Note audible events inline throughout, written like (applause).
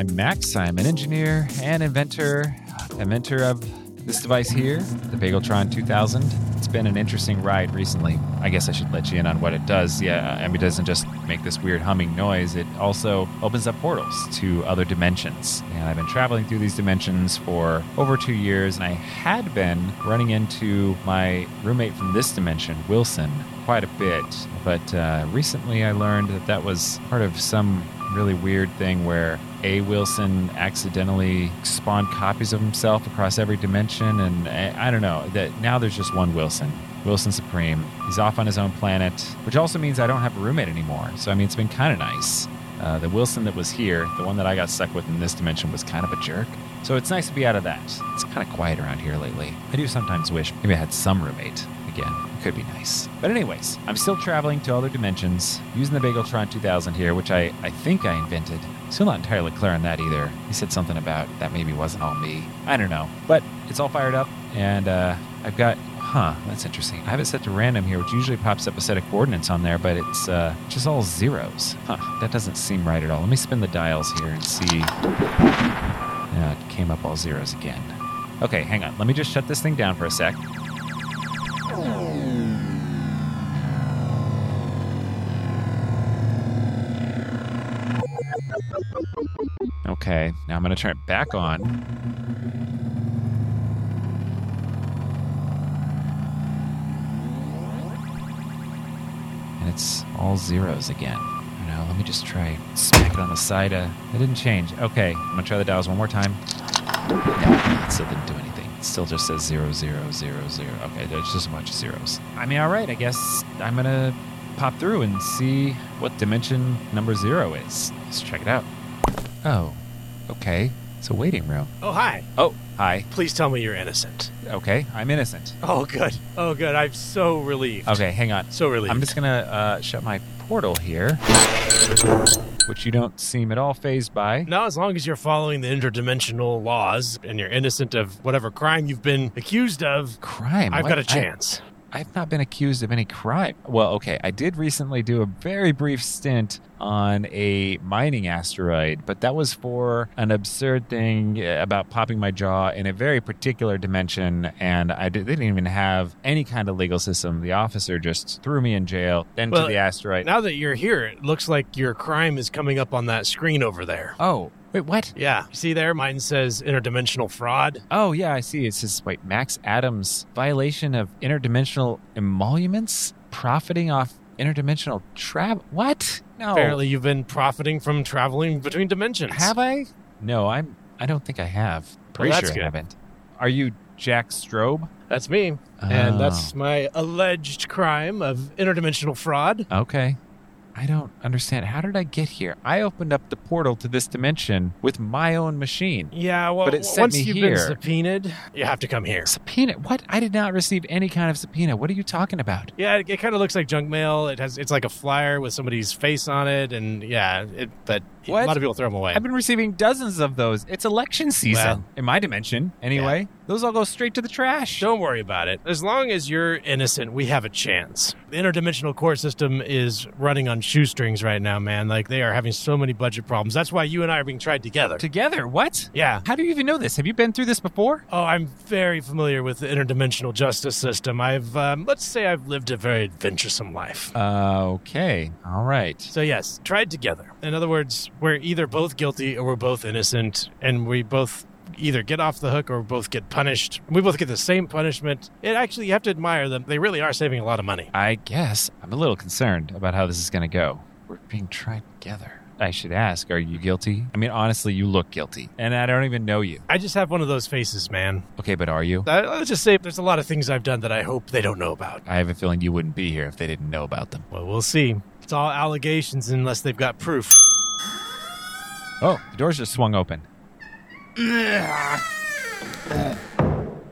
I'm Max. I'm an engineer and inventor, inventor of this device here, the Bageltron 2000. It's been an interesting ride recently. I guess I should let you in on what it does. Yeah, I mean, it doesn't just make this weird humming noise, it also opens up portals to other dimensions. And I've been traveling through these dimensions for over two years, and I had been running into my roommate from this dimension, Wilson, quite a bit. But uh, recently I learned that that was part of some really weird thing where A. Wilson accidentally spawned copies of himself across every dimension, and I, I don't know that now there's just one Wilson. Wilson Supreme. He's off on his own planet, which also means I don't have a roommate anymore. So I mean, it's been kind of nice. Uh, the Wilson that was here, the one that I got stuck with in this dimension, was kind of a jerk. So it's nice to be out of that. It's kind of quiet around here lately. I do sometimes wish maybe I had some roommate again. Could be nice. But anyways, I'm still traveling to other dimensions using the Bageltron 2000 here, which I, I think I invented. Still not entirely clear on that either. He said something about that maybe wasn't all me. I don't know. But it's all fired up, and uh, I've got Huh, that's interesting. I have it set to random here, which usually pops up a set of coordinates on there, but it's uh, just all zeros. Huh, that doesn't seem right at all. Let me spin the dials here and see. Yeah, it came up all zeros again. Okay, hang on. Let me just shut this thing down for a sec. Okay, now I'm going to turn it back on. And it's all zeros again. Now, let me just try smack it on the side. Uh, it didn't change. Okay, I'm going to try the dials one more time. No, it still didn't do anything. It still just says zero, zero, zero, zero. Okay, there's just a bunch of zeros. I mean, all right, I guess I'm going to pop through and see what dimension number zero is. Let's check it out. Oh, okay. It's a waiting room. Oh, hi. Oh, hi. Please tell me you're innocent. Okay, I'm innocent. Oh, good. Oh, good. I'm so relieved. Okay, hang on. So relieved. I'm just going to uh, shut my portal here, which you don't seem at all fazed by. Now, as long as you're following the interdimensional laws and you're innocent of whatever crime you've been accused of, Crime. I've What? got a I- chance. I've not been accused of any crime. Well, okay, I did recently do a very brief stint on a mining asteroid, but that was for an absurd thing uh, about popping my jaw in a very particular dimension, and I did, they didn't even have any kind of legal system. The officer just threw me in jail, then Well, to the asteroid. Now that you're here, it looks like your crime is coming up on that screen over there. oh, wait, what? Yeah. See there? Mine says interdimensional fraud. Oh, yeah, I see. It says, wait, Max Adams, violation of interdimensional emoluments, profiting off interdimensional travel. What? No. Apparently, you've been profiting from traveling between dimensions. Have I? No, I'm. I don't think I have. Pretty that's sure good. I haven't. Are you Jack Strobe? That's me. Oh. And that's oh. my alleged crime of interdimensional fraud. Okay. I don't understand. How did I get here? I opened up the portal to this dimension with my own machine. Yeah, well, But it sent once me you've here. been subpoenaed, you have to come here. Subpoena? What? I did not receive any kind of subpoena. What are you talking about? Yeah, it, it kind of looks like junk mail. It has it's like a flyer with somebody's face on it, and yeah, it, but What? a lot of people throw them away. I've been receiving dozens of those. It's election season Well. in my dimension, anyway. Those all go straight to the trash. Don't worry about it. As long as you're innocent, we have a chance. The interdimensional core system is running on shoestrings right now, man. Like they are having so many budget problems. That's why you and I are being tried together. Together? What? yeah. How do you even know this? Have you been through this before? Oh, I'm very familiar with the interdimensional justice system. I've, um, let's say, I've lived a very adventuresome life. Uh, okay. All right. So yes, tried together. In other words, we're either both guilty or we're both innocent, and we both either get off the hook or both get punished. We both get the same punishment. It actually, you have to admire them. They really are saving a lot of money. I guess I'm a little concerned about how this is going to go. We're being tried together. I should ask, are you guilty? I mean, honestly, you look guilty, and I don't even know you. I just have one of those faces, man. Okay, but are you? I, let's just say there's a lot of things I've done that I hope they don't know about. I have a feeling you wouldn't be here if they didn't know about them. Well, we'll see. It's all allegations unless they've got proof. Oh, the doors just swung open.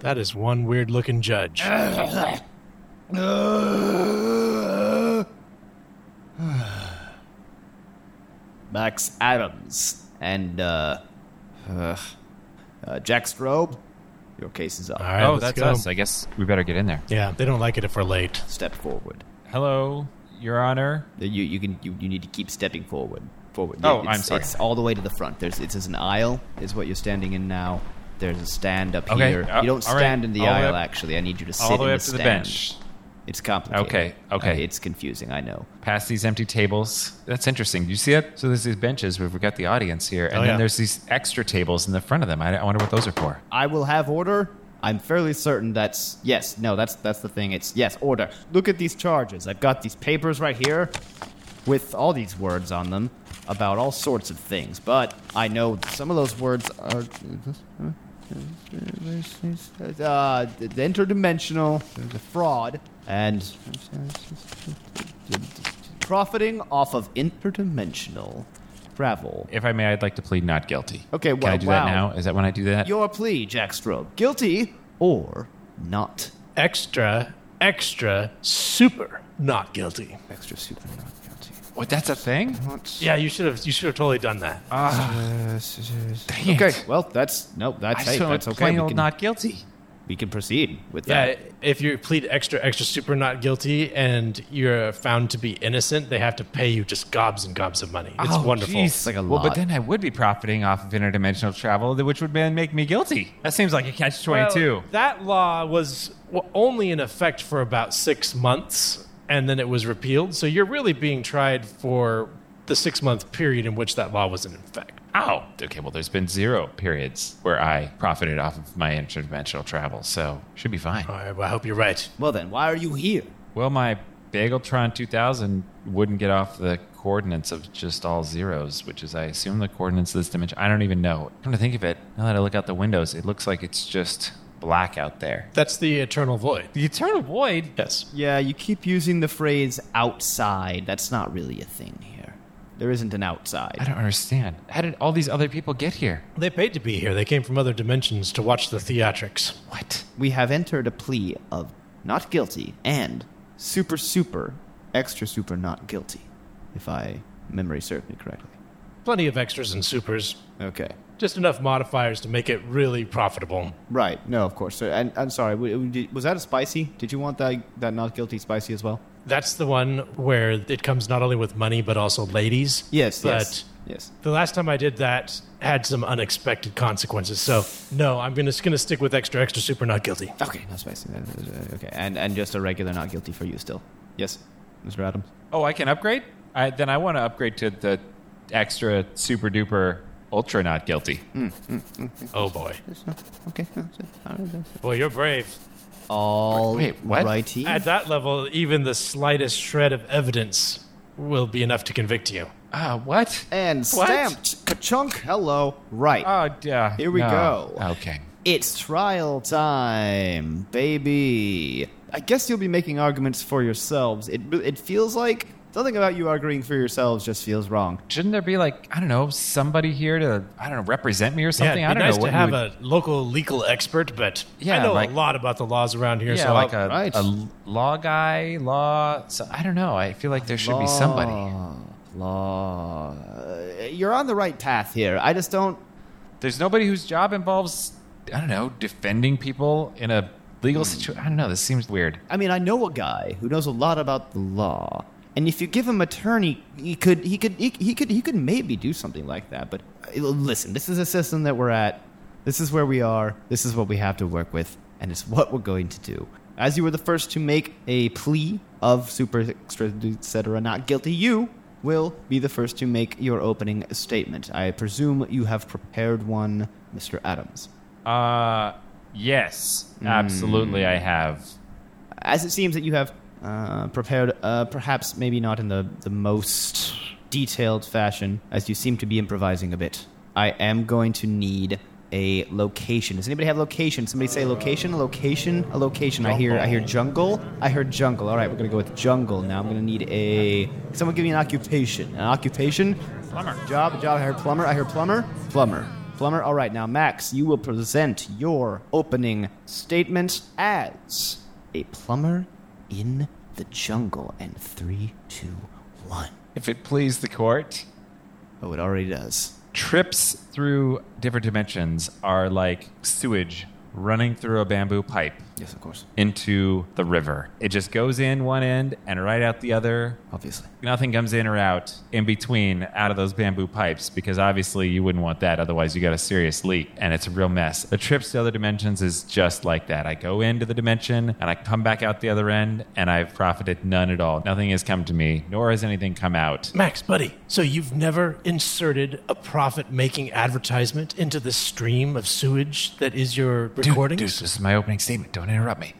That is one weird looking judge. Max Adams and uh, uh, uh, Jack Strobe. Your case is up. All right, oh, that's go. us. I guess we better get in there. Yeah, they don't like it if we're late. Step forward. Hello, Your Honor. You you can you, you need to keep stepping forward. Forward. Oh, It's- I'm sorry. It's all the way to the front. There's it's an aisle is what you're standing in now. There's a stand up Okay, here. uh, you don't all right. stand in the All aisle. up- actually, I need you to sit All the way in up to the bench. It's complicated. Okay, okay. Uh, it's confusing. I know. Past these empty tables. That's interesting. Do you see it? So there's these benches where we've got the audience here, and Oh, then yeah. there's these extra tables in the front of them. I, I wonder what those are for. I will have order. I'm fairly certain that's yes. No, that's that's the thing. It's yes, order. Look at these charges. I've got these papers right here with all these words on them about all sorts of things. But I know some of those words are uh, the interdimensional, the fraud, and profiting off of interdimensional travel. If I may, I'd like to plead not guilty. Okay, Can I do wow. that now? Is that when I do that? Your plea, Jack Strobe. Guilty or not. Extra, extra, super not guilty. Extra super not guilty. What? That's a thing? What? Yeah, you should have. You should have totally done that. Ah. Dang it. Okay, well, that's no, that's I hey, just went that's okay. plain We old can, not guilty. we can proceed with Yeah, that. if you plead extra, extra, super not guilty, and you're found to be innocent, they have to pay you just gobs and gobs of money. It's Oh, wonderful. jeez. It's like a well, lot. but then I would be profiting off of interdimensional travel, which would then make me guilty. That seems like a catch twenty-two. Well, that law was w- only in effect for about six months, and then it was repealed. So you're really being tried for the six month period in which that law was in effect. Oh, okay. Well, there's been zero periods where I profited off of my interdimensional travel, so should be fine. All right, well, I hope you're right. Well, then, why are you here? Well, my Bageltron 2000 wouldn't get off the coordinates of just all zeros, which is, I assume, the coordinates of this dimension. I don't even know. Come to think of it, now that I look out the windows, it looks like it's just black out there. That's the eternal void. The eternal void. Yes. Yeah, you keep using the phrase outside. That's not really a thing here. There isn't an outside. I don't understand. How did all these other people get here? They paid to be here. They came from other dimensions to watch the theatrics. What? We have entered a plea of not guilty and super, super, extra, super not guilty, if I memory serves me correctly. Plenty of extras and supers. Okay. Just enough modifiers to make it really profitable. Right. No, of course. So, and I'm sorry. w- w- did- Was that a spicy? Did you want that that not guilty spicy as well? That's the one where it comes not only with money but also ladies. Yes. But yes. Yes. the last time I did that had some unexpected consequences. So no, I'm gonna gonna stick with extra, extra, super not guilty. Okay. not spicy. Uh, Okay. And and just a regular not guilty for you still. Yes, Mr. Adams. Oh, I can upgrade? I, then I want to upgrade to the extra super duper ultra not guilty. Mm, mm, mm, oh boy, Okay. Well, you're brave. All Wait, what? righty. At that level, even the slightest shred of evidence will be enough to convict you. Ah, what? And What? stamped. Ka-chunk. Hello. Right. Oh, yeah. Here we no. go. Okay. It's trial time, baby. I guess you'll be making arguments for yourselves. It it feels like something about you arguing for yourselves just feels wrong. Shouldn't there be like I don't know somebody here to I don't know represent me or something? yeah, it'd be don't nice know to have would- a local legal expert, but Yeah, I know like- a lot about the laws around here. yeah, so like a, right. a law guy, law. So, I don't know. I feel like there should be somebody. Law, Law. Uh, you're on the right path here. I just don't. There's nobody whose job involves I don't know defending people in a Hmm. legal situation. I don't know. This seems weird. I mean, I know a guy who knows a lot about the law, and if you give him a turn, he, he could he could he, he could he could maybe do something like that. But uh, listen, this is a system that we're at. This is where we are. This is what we have to work with, and it's what we're going to do. As you were the first to make a plea of super extra etc. not guilty, you will be the first to make your opening statement. I presume you have prepared one, Mr. Adams. Uh, yes, absolutely. Hmm. I have. as it seems that you have uh, prepared, uh, perhaps maybe not in the, the most detailed fashion, as you seem to be improvising a bit. I am going to need a location. Does anybody have location? Somebody say location, a location, a location. I hear, I hear jungle. I heard jungle. All right, we're gonna go with jungle. Now I'm gonna need a. Someone give me an occupation. An occupation. Plumber. Job, job. I heard plumber. I heard plumber. Plumber. Plumber. All right, now Max, you will present your opening statement as a plumber in the jungle. And three, two, one. If it please the court, Oh, it already does. trips through different dimensions are like sewage running through a bamboo pipe Yes, of course. into the river. It just goes in one end and right out the other. Obviously. Nothing comes in or out in between out of those bamboo pipes because obviously you wouldn't want that. Otherwise, you got a serious leak and it's a real mess. The trips to other dimensions is just like that. I go into the dimension and I come back out the other end and I've profited none at all. Nothing has come to me, nor has anything come out. Max, buddy, so you've never inserted a profit making advertisement into the stream of sewage that is your Dude, recordings? dude, this is my opening statement. Don't interrupt me.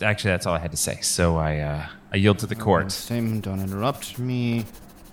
Actually, that's all I had to say. So I, uh, I yield to the court. Same, don't interrupt me.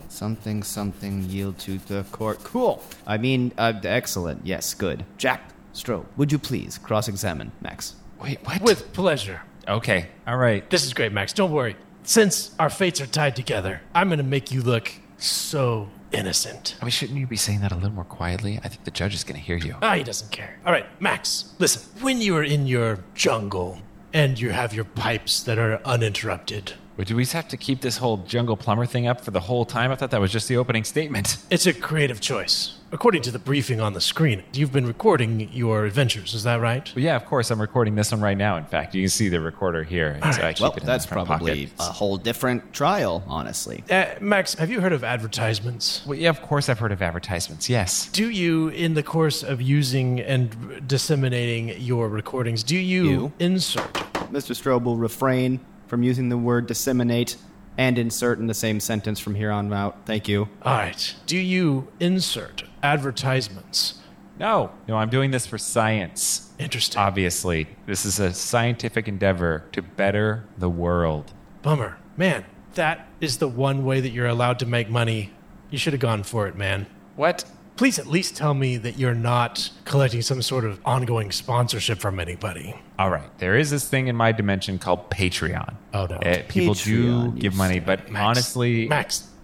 Something, something, yield to the court. Cool. I mean, uh, excellent. Yes, good. Jack Strobe, would you please cross examine Max? Wait, what? With pleasure. okay, all right. This is great, Max. Don't worry. Since our fates are tied together, I'm going to make you look so innocent. I mean, shouldn't you be saying that a little more quietly? I think the judge is going to hear you. Ah, he doesn't care. All right, Max, listen. When you are in your jungle and you have your pipes that are uninterrupted, Would we have to keep this whole jungle plumber thing up for the whole time? I thought that was just the opening statement. (laughs) it's a creative choice. According to the briefing on the screen, you've been recording your adventures, is that right? But yeah, of course, I'm recording this one right now. In fact, you can see the recorder here. All So I right. keep Well, it in that's probably pocket. a whole different trial, honestly. Uh, Max, have you heard of advertisements? Well, yeah, of course, I've heard of advertisements. Yes. Do you, in the course of using and disseminating your recordings, do you, You? insert Mr. Strobe will refrain from using the word disseminate and insert in the same sentence from here on out. Thank you. All right. Do you insert advertisements? No, no, I'm doing this for science. Interesting. Obviously, this is a scientific endeavor to better the world. Bummer. Man, that is the one way that you're allowed to make money. You should have gone for it, man. What? Please at least tell me that you're not collecting some sort of ongoing sponsorship from anybody. All right, there is this thing in my dimension called Patreon. Oh, no. Uh, people do Patreon, you give money, say. but Max, honestly, Max, shh.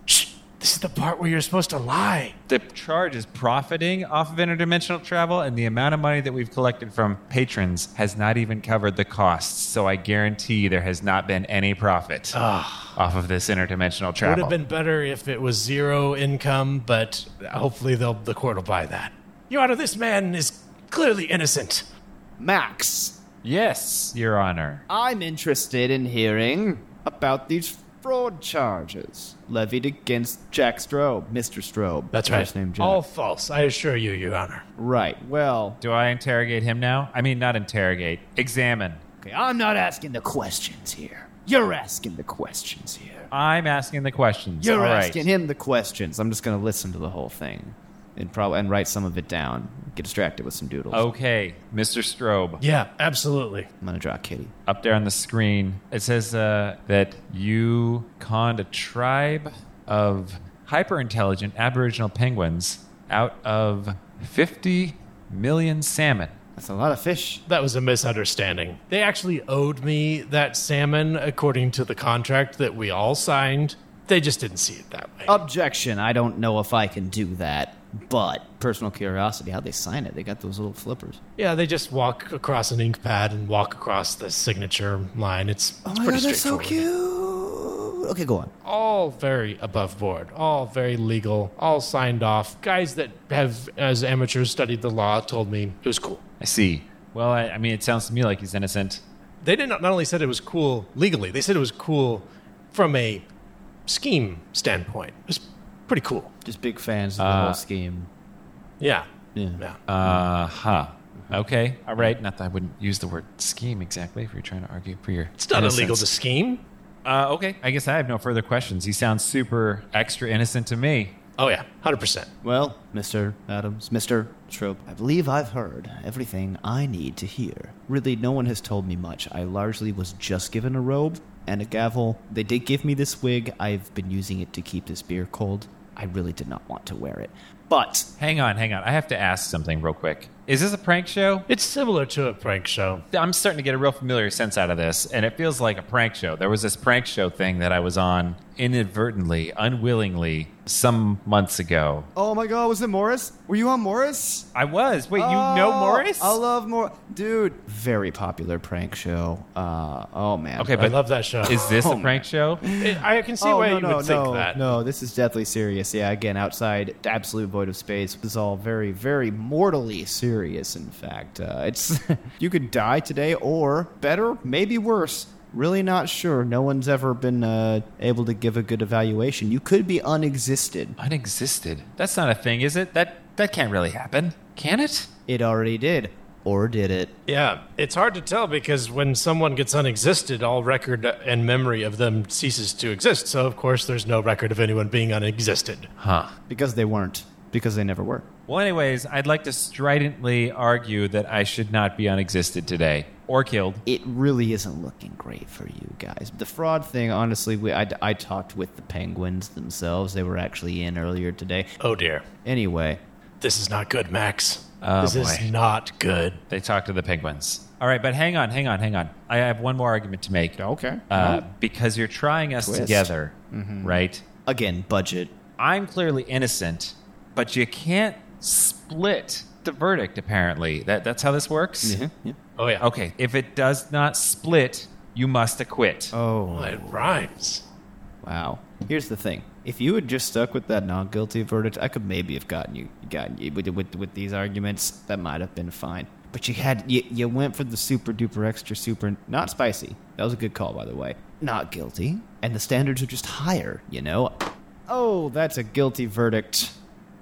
This is the part where you're supposed to lie. the charge is profiting off of interdimensional travel, and the amount of money that we've collected from patrons has not even covered the costs. So I guarantee there has not been any profit ah. off of this interdimensional travel. Would have been better if it was zero income, but hopefully they'll, the court will buy that. Your Honor, this man is clearly innocent. Max, yes, Your Honor. I'm interested in hearing about these fraud charges levied against Jack Strobe, Mr. Strobe. That's right. First name Jack. All false, I assure you, Your Honor. right. Well, Do I interrogate him now? I mean, not interrogate, examine. okay, I'm not asking the questions here. You're asking the questions here. I'm asking the questions. You're All right. asking him the questions. I'm just going to listen to the whole thing and probably and write some of it down. Get distracted with some doodles. Okay, Mr. Strobe. Yeah, absolutely. I'm going to draw a kitty. up there on the screen, it says uh, that you conned a tribe of hyper intelligent Aboriginal penguins out of 50 million salmon. That's a lot of fish. That was a misunderstanding. They actually owed me that salmon according to the contract that we all signed. They just didn't see it that way. Objection. I don't know if I can do that. But personal curiosity, how'd they sign it? They got those little flippers. yeah, they just walk across an ink pad and walk across the signature line. It's, oh it's pretty straightforward. cute. Okay, go on. All very above board, all very legal, all signed off. Guys that have, as amateurs, studied the law told me it was cool. I see. Well, I, I mean, it sounds to me like he's innocent. They did not, not only said it was cool legally, they said it was cool from a scheme standpoint. It was pretty cool. Just big fans of the Uh, whole scheme. Yeah. Yeah. Yeah. Uh huh. Okay. All right. Not that I wouldn't use the word scheme exactly if you're trying to argue for your. It's not illegal to scheme. Uh, okay. I guess I have no further questions. He sounds super extra innocent to me. Oh, yeah. 100%. Well, Mr. Adams, Mr. Strobe, I believe I've heard everything I need to hear. Really, no one has told me much. I largely was just given a robe and a gavel. They did give me this wig. I've been using it to keep this beer cold. I really did not want to wear it. But Hang on, hang on. I have to ask something real quick. Is this a prank show? It's similar to a prank show. I'm starting to get a real familiar sense out of this, and it feels like a prank show. There was this prank show thing that I was on inadvertently, unwillingly, some months ago. oh my god, was it Morris? Were you on Morris? I was. Wait, you know Oh, Morris? I love Morris, dude. Very popular prank show. Uh, oh man. okay, but I but love that show. is this Oh, a prank show? It- I can see oh, why no, you no, would no, think that. No, this is deathly serious. Yeah, again, outside absolute void of space. This is all very, very mortally serious. Serious. In fact, uh, it's (laughs) you could die today, or better, maybe worse. Really not sure. No one's ever been uh, able to give a good evaluation. You could be unexisted. Unexisted. That's not a thing, is it? That that can't really happen, can it? It already did, or did it? Yeah, it's hard to tell because when someone gets unexisted, all record and memory of them ceases to exist. So, of course, there's no record of anyone being unexisted. Huh. Because they weren't. Because they never were. Well, anyways, I'd like to stridently argue that I should not be unexisted today or killed. It really isn't looking great for you guys. The fraud thing, honestly, we, I, I talked with the penguins themselves. They were actually in earlier today. Oh dear. Anyway, This is not good, Max. Oh, this boy. is not good. They talked to the penguins. All right, but hang on, hang on, hang on. I have one more argument to make. okay. Uh, because you're trying us Twist. together, right? Again, budget. I'm clearly innocent, but you can't split the verdict. Apparently, that that's how this works. yeah. Oh yeah. Okay, if it does not split, you must acquit. Oh, Well, it rhymes. wow. Here's the thing. If you had just stuck with that not guilty verdict, I could maybe have gotten you gotten you with, with, with these arguments. That might have been fine. But you had you, you went for the super duper extra super not spicy. That was a good call, by the way. Not guilty, and the standards are just higher. You know. Oh, that's a guilty verdict.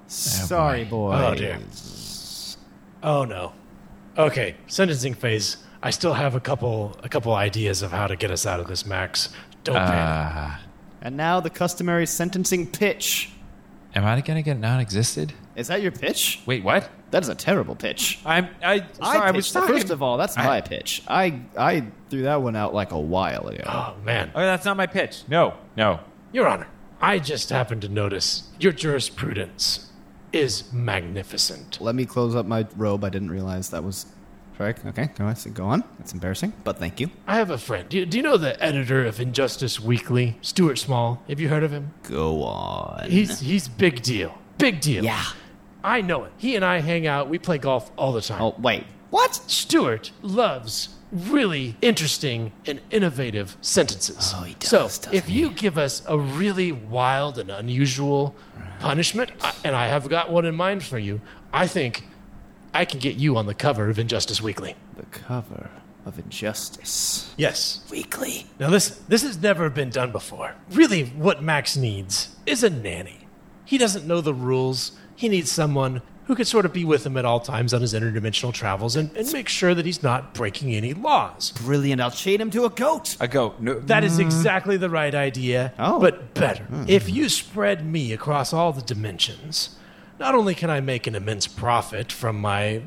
Sorry, boy. Oh, dear. Oh no. Okay, sentencing phase. I still have a couple a couple ideas of how to get us out of this, Max. Don't panic. Uh, And now the customary sentencing pitch. am I gonna get non-existed? Is that your pitch? Wait, what? That is a terrible pitch. I'm I sorry. I, was pitched- talking. First of all, that's I- my pitch. I I threw that one out like a while ago. Oh man. Oh, that's not my pitch. No, no. Your Honor, I just happened to notice your jurisprudence is magnificent. Let me close up my robe. I didn't realize that was correct. Okay, go on. Go on. That's embarrassing, but thank you. I have a friend. Do you, do you know the editor of Injustice Weekly, Stuart Small? Have you heard of him? Go on. He's he's big deal. Big deal. yeah. I know it. He and I hang out. We play golf all the time. Oh wait. What? Stuart loves really interesting and innovative sentences. Oh, he does, So, doesn't if you give us a really wild and unusual punishment, I- and I have got one in mind for you, I think I can get you on the cover of Injustice Weekly. The cover of Injustice Yes. Weekly. Now, this this has never been done before. Really, what Max needs is a nanny. He doesn't know the rules. He needs someone who could sort of be with him at all times on his interdimensional travels and, and make sure that he's not breaking any laws. Brilliant. I'll chain him to a goat. A goat. No, That is exactly the right idea, Oh. but better. Hmm. If you spread me across all the dimensions, not only can I make an immense profit from my,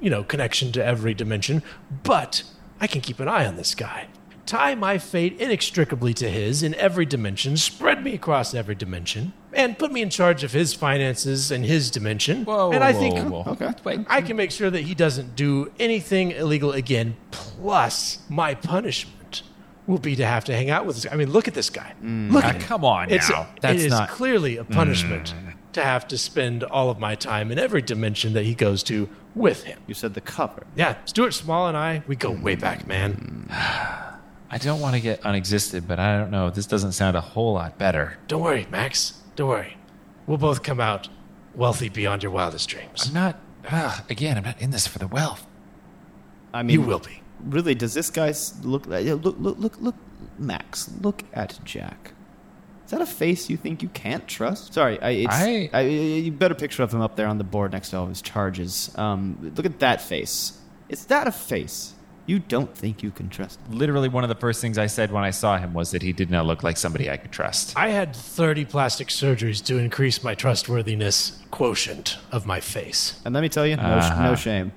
you know, connection to every dimension, but I can keep an eye on this guy. Tie my fate inextricably to his in every dimension, spread me across every dimension, and put me in charge of his finances and his dimension. Whoa, and I whoa, think whoa, whoa. Okay. Wait. I can make sure that he doesn't do anything illegal again. Plus, my punishment will be to have to hang out with this guy. I mean, look at this guy. Look Ah, at him. come on It's now. That's it is not- clearly a punishment to have to spend all of my time in every dimension that he goes to with him. You said the cover. Yeah, Stuart Small and I, we go way back, man. (sighs) I don't want to get unexisted, but I don't know. This doesn't sound a whole lot better. Don't worry, Max. Don't worry. We'll both come out wealthy beyond your wildest dreams. I'm not. Uh, again, I'm not in this for the wealth. I mean, You will be. Really, does this guy look like? Look, look, look, look, Max. Look at Jack. Is that a face you think you can't trust? Sorry, I, it's, I- I, you better picture of him up there on the board next to all his charges. Um, look at that face. Is that a face you don't think you can trust? him. Literally, one of the first things I said when I saw him was that he did not look like somebody I could trust. I had 30 plastic surgeries to increase my trustworthiness quotient of my face. And let me tell you, no, sh- Uh-huh. no shame,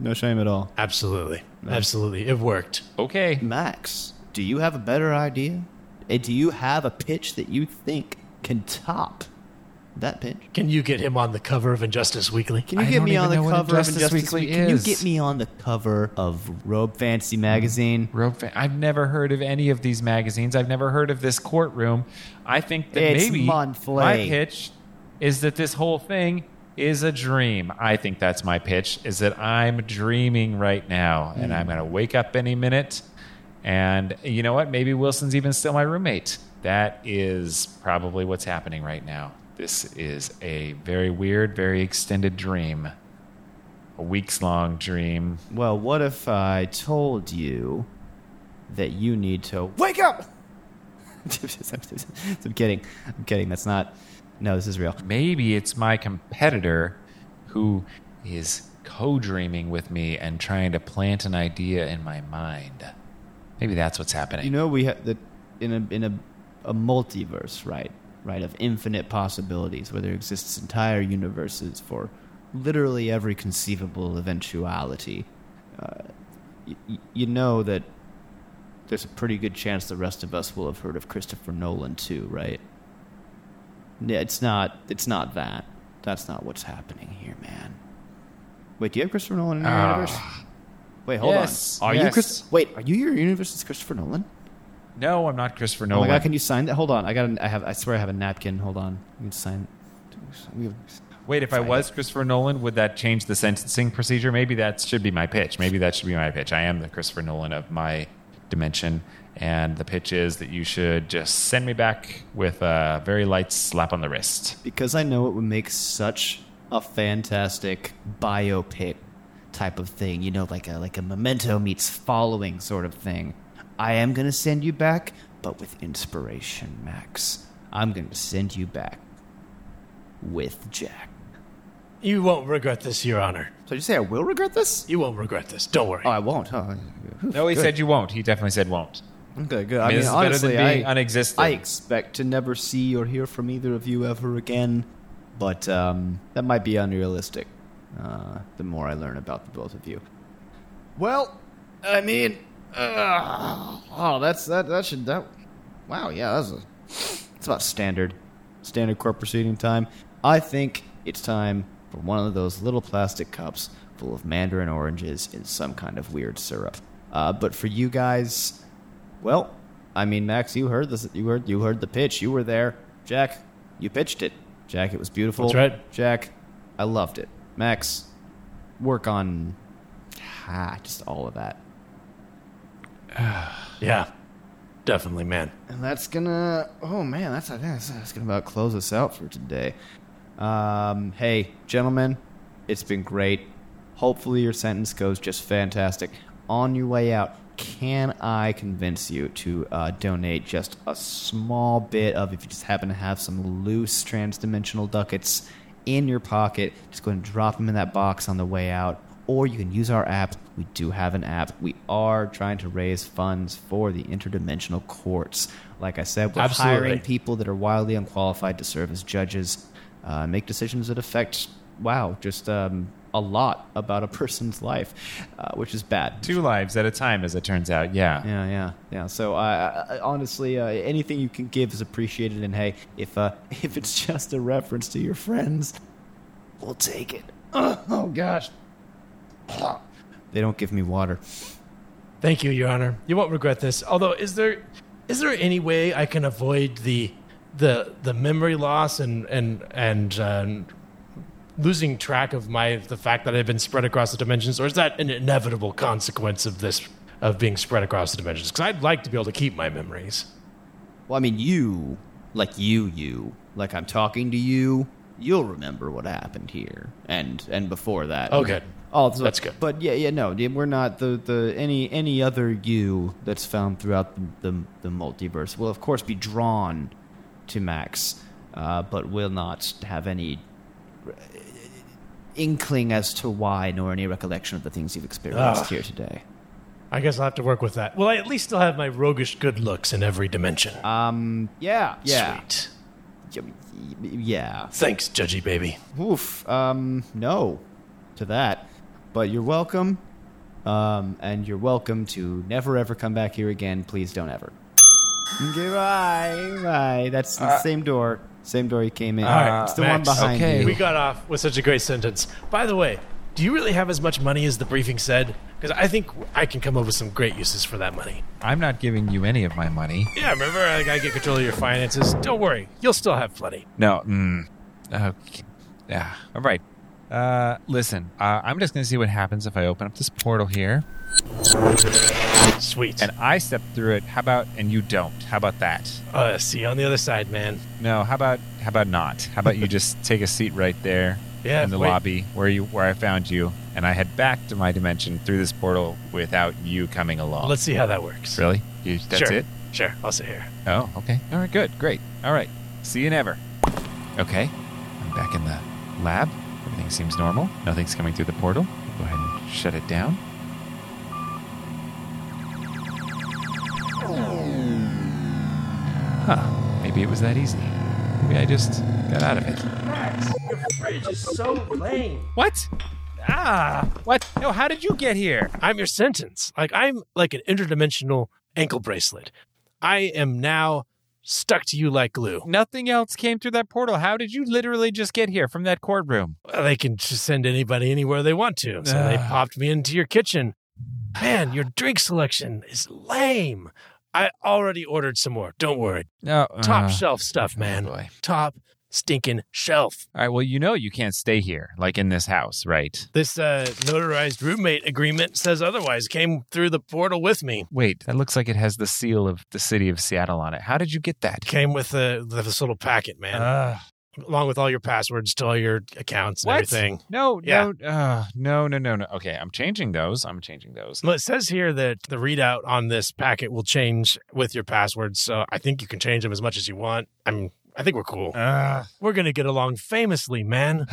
no shame at all. Absolutely. Absolutely. It worked. Okay. Max, do you have a better idea? Eh, Do you have a pitch that you think can top that pitch? Can you get him on the cover of Injustice Weekly? Can you I get me on the know what cover of Injustice Injustice Weekly Can you get me on the cover of Robe Fantasy magazine? Mm, Robe. fa- I've never heard of any of these magazines. I've never heard of this courtroom. I think that It's maybe monthly. my pitch is that this whole thing is a dream. I think that's my pitch is that I'm dreaming right now and hmm. I'm going to wake up any minute and you know what? Maybe Wilson's even still my roommate. That is probably what's happening right now. This is a very weird, very extended dream. a weeks long dream. Well, what if I told you that you need to wake up? (laughs) I'm kidding. I'm kidding. That's not. No, this is real. Maybe it's my competitor who is co dreaming with me and trying to plant an idea in my mind. Maybe that's what's happening. You know, we have that in a in a, a multiverse, right? Right of infinite possibilities, where there exists entire universes for literally every conceivable eventuality. Uh, y- you know that there's a pretty good chance the rest of us will have heard of Christopher Nolan too, right? Yeah, it's not. It's not that. That's not what's happening here, man. Wait, do you have Christopher Nolan in your Ah. universe? Wait, hold Yes, on. Are you. Chris? Wait, are you your universe is Christopher Nolan? No, I'm not Christopher Oh Nolan. my god, can you sign that? Hold on, I got. An, I have. I swear, I have a napkin. Hold on, you can sign. We have, Wait, if I was. Christopher Nolan, would that change the sentencing procedure? Maybe that should be my pitch. Maybe that should be my pitch. I am the Christopher Nolan of my dimension, and the pitch is that you should just send me back with a very light slap on the wrist. because I know it would make such a fantastic biopic type of thing. You know, like a like a Memento meets Following sort of thing. I am gonna send you back, but with inspiration, Max. I'm gonna send you back with Jack. You won't regret this, Your Honor. So you say I will regret this? You won't regret this. Don't worry. Oh, I won't. Oh, No, he good. said you won't. He definitely said won't. Okay, good. I I mean, mean, this better honestly, than being I, unexistent. I expect to never see or hear from either of you ever again, but um, that might be unrealistic. Uh, the more I learn about the both of you. Well, I mean, uh, oh, that's that. That should that. Wow, yeah, that's a. It's about standard, standard court proceeding time. I think it's time for one of those little plastic cups full of mandarin oranges in some kind of weird syrup. Uh, but for you guys, well, I mean, Max, you heard this. You heard you heard the pitch. You were there. Jack, you pitched it. Jack, it was beautiful. That's right. Jack, I loved it. Max, work on ah, just all of that. (sighs) yeah, definitely, man. And that's gonna. Oh man, that's that's, that's gonna about close us out for today. Um, hey, gentlemen, it's been great. Hopefully, your sentence goes just fantastic. On your way out, can I convince you to uh, donate just a small bit of, if you just happen to have some loose transdimensional ducats in your pocket, just go and drop them in that box on the way out. Or you can use our app. We do have an app. We are trying to raise funds for the interdimensional courts. Like I said, we're Absolutely. hiring people that are wildly unqualified to serve as judges, uh, make decisions that affect, wow, just um, a lot about a (laughs) person's life, uh, which is bad. Two lives at a time, as it turns out. Yeah. Yeah, yeah, yeah. So, I, I, honestly, uh, anything you can give is appreciated. And hey, if uh, (laughs) if it's just a reference to your friends, we'll take it. (laughs) Oh gosh, they don't give me water. Thank you, Your Honor. You won't regret this. Although, is there is there any way I can avoid the the the memory loss and and and uh, losing track of my the fact that I've been spread across the dimensions, or is that an inevitable consequence of this of being spread across the dimensions? Because I'd like to be able to keep my memories. Well, I mean, you, like you, you, like I'm talking to you. You'll remember what happened here and and before that. Oh, good. Oh, so- That's good. But yeah, yeah, no, we're not the the any any other you that's found throughout the the, the multiverse will of course be drawn to Max, uh, but will not have any uh, inkling as to why nor any recollection of the things you've experienced Ugh. here today. I guess I'll have to work with that. Well, I at least still have my roguish good looks in every dimension? Um, yeah, yeah, Sweet. yeah. Thanks, Judgy baby. Oof. Um, no to that. But you're welcome. Um, and you're welcome to never ever come back here again. Please don't ever. Goodbye. Bye. That's the same door. Same door you came in. All right, it's the one Max. behind Okay. you. We got off with such a great sentence. By the way, do you really have as much money as the briefing said? Because I think I can come up with some great uses for that money. I'm not giving you any of my money. Yeah, remember I gotta get control of your finances. Don't worry, you'll still have plenty. No. Mm, okay. Yeah. All right. Uh, listen, uh, I'm just going to see what happens if I open up this portal here. Sweet. And I step through it. How about, and you don't? How about that? uh, see you on the other side, man. No, how about, how about not? How about you (laughs) just take a seat right there Yeah, in the wait. lobby where you where I found you, and I head back to my dimension through this portal without you coming along. Let's see how that works. really? You, that's sure. it? Sure. I'll sit here. Oh, okay. All right, good, great. All right, see you never. Okay, I'm back in the lab. Everything seems normal. Nothing's coming through the portal. Go ahead and shut it down. Huh? Maybe it was that easy. Maybe I just got out of it. Max, your fridge is so lame. What? Ah, what? No, how did you get here? I'm your sentence. Like I'm like an interdimensional ankle bracelet. I am now stuck to you like glue. Nothing else came through that portal. How did you literally just get here from that courtroom? Well, They can just send anybody anywhere they want to. So they Ah. popped me into your kitchen. Man, your drink selection is lame. I already ordered some more. Don't worry. No, Top uh, shelf stuff, man. boy. Top stinking shelf. All right, well, you know you can't stay here, like in this house, right? This uh, notarized roommate agreement says otherwise. Came through the portal with me. Wait, that looks like it has the seal of the city of Seattle on it. How did you get that? Came with, uh, this little packet, man. Uh, along with all your passwords to all your accounts and What? everything. no, Yeah. no, uh, no, no, no, no. Okay, I'm changing those. I'm changing those. Well, it says here that the readout on this packet will change with your passwords, so I think you can change them as much as you want. I'm, I think we're cool. Uh, We're gonna get along famously, man. (sighs)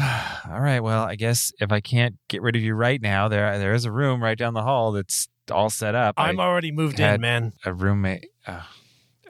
all right, well, I guess if I can't get rid of you right now, there there is a room right down the hall that's all set up. I'm I- already moved in, man. a roommate. Uh,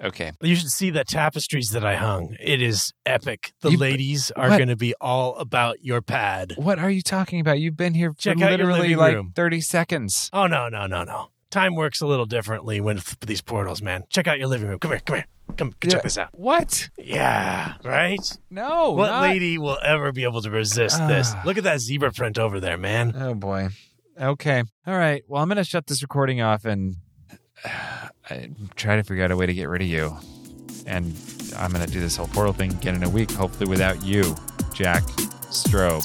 okay. You should see the tapestries that I hung. It is epic. The You- ladies are gonna be all about your pad. What are you talking about? You've been here Check your literally like room. 30 seconds. Oh no, no, no, no. Time works a little differently when with these portals, man. Check out your living room. Come here, come here. Come, Yeah. check this out. What? Yeah, right? No. what not- lady will ever be able to resist this? Ah. Look at that zebra print over there, man. Oh boy. Okay. All right. Well, I'm gonna shut this recording off and (sighs) I try to figure out a way to get rid of you. And I'm gonna do this whole portal thing again in a week, hopefully without you, Jack Strobe.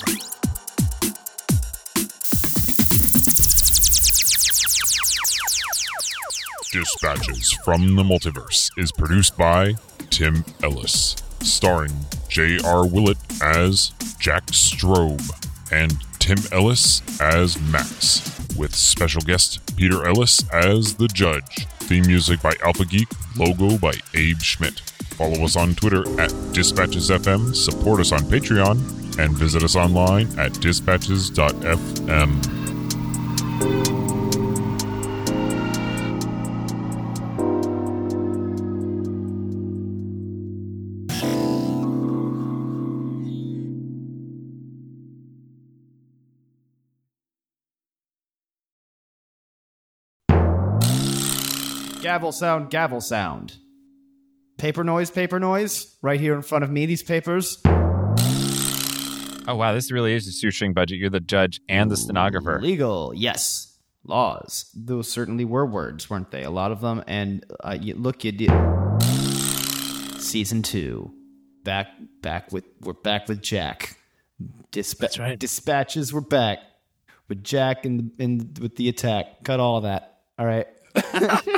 Dispatches from the Multiverse is produced by Tim Ellis, starring J.R. Willett as Jack Strobe and Tim Ellis as Max, with special guest Peter Ellis as the judge. Theme music by Alpha Geek, logo by Abe Schmidt. Follow us on Twitter at DispatchesFM, support us on Patreon, and visit us online at dispatches.fm. Gavel sound, gavel sound. Paper noise, paper noise. Right here in front of me, these papers. Oh wow, this really is a shoestring budget. You're the judge and the stenographer. Legal, yes. Laws. Those certainly were words, weren't they? A lot of them. And uh, you, look, you did. Season two. Back, back with. We're back with Jack. Dispa- That's right. Dispatches. We're back with Jack and and with the attack. Cut all of that. All right. (laughs)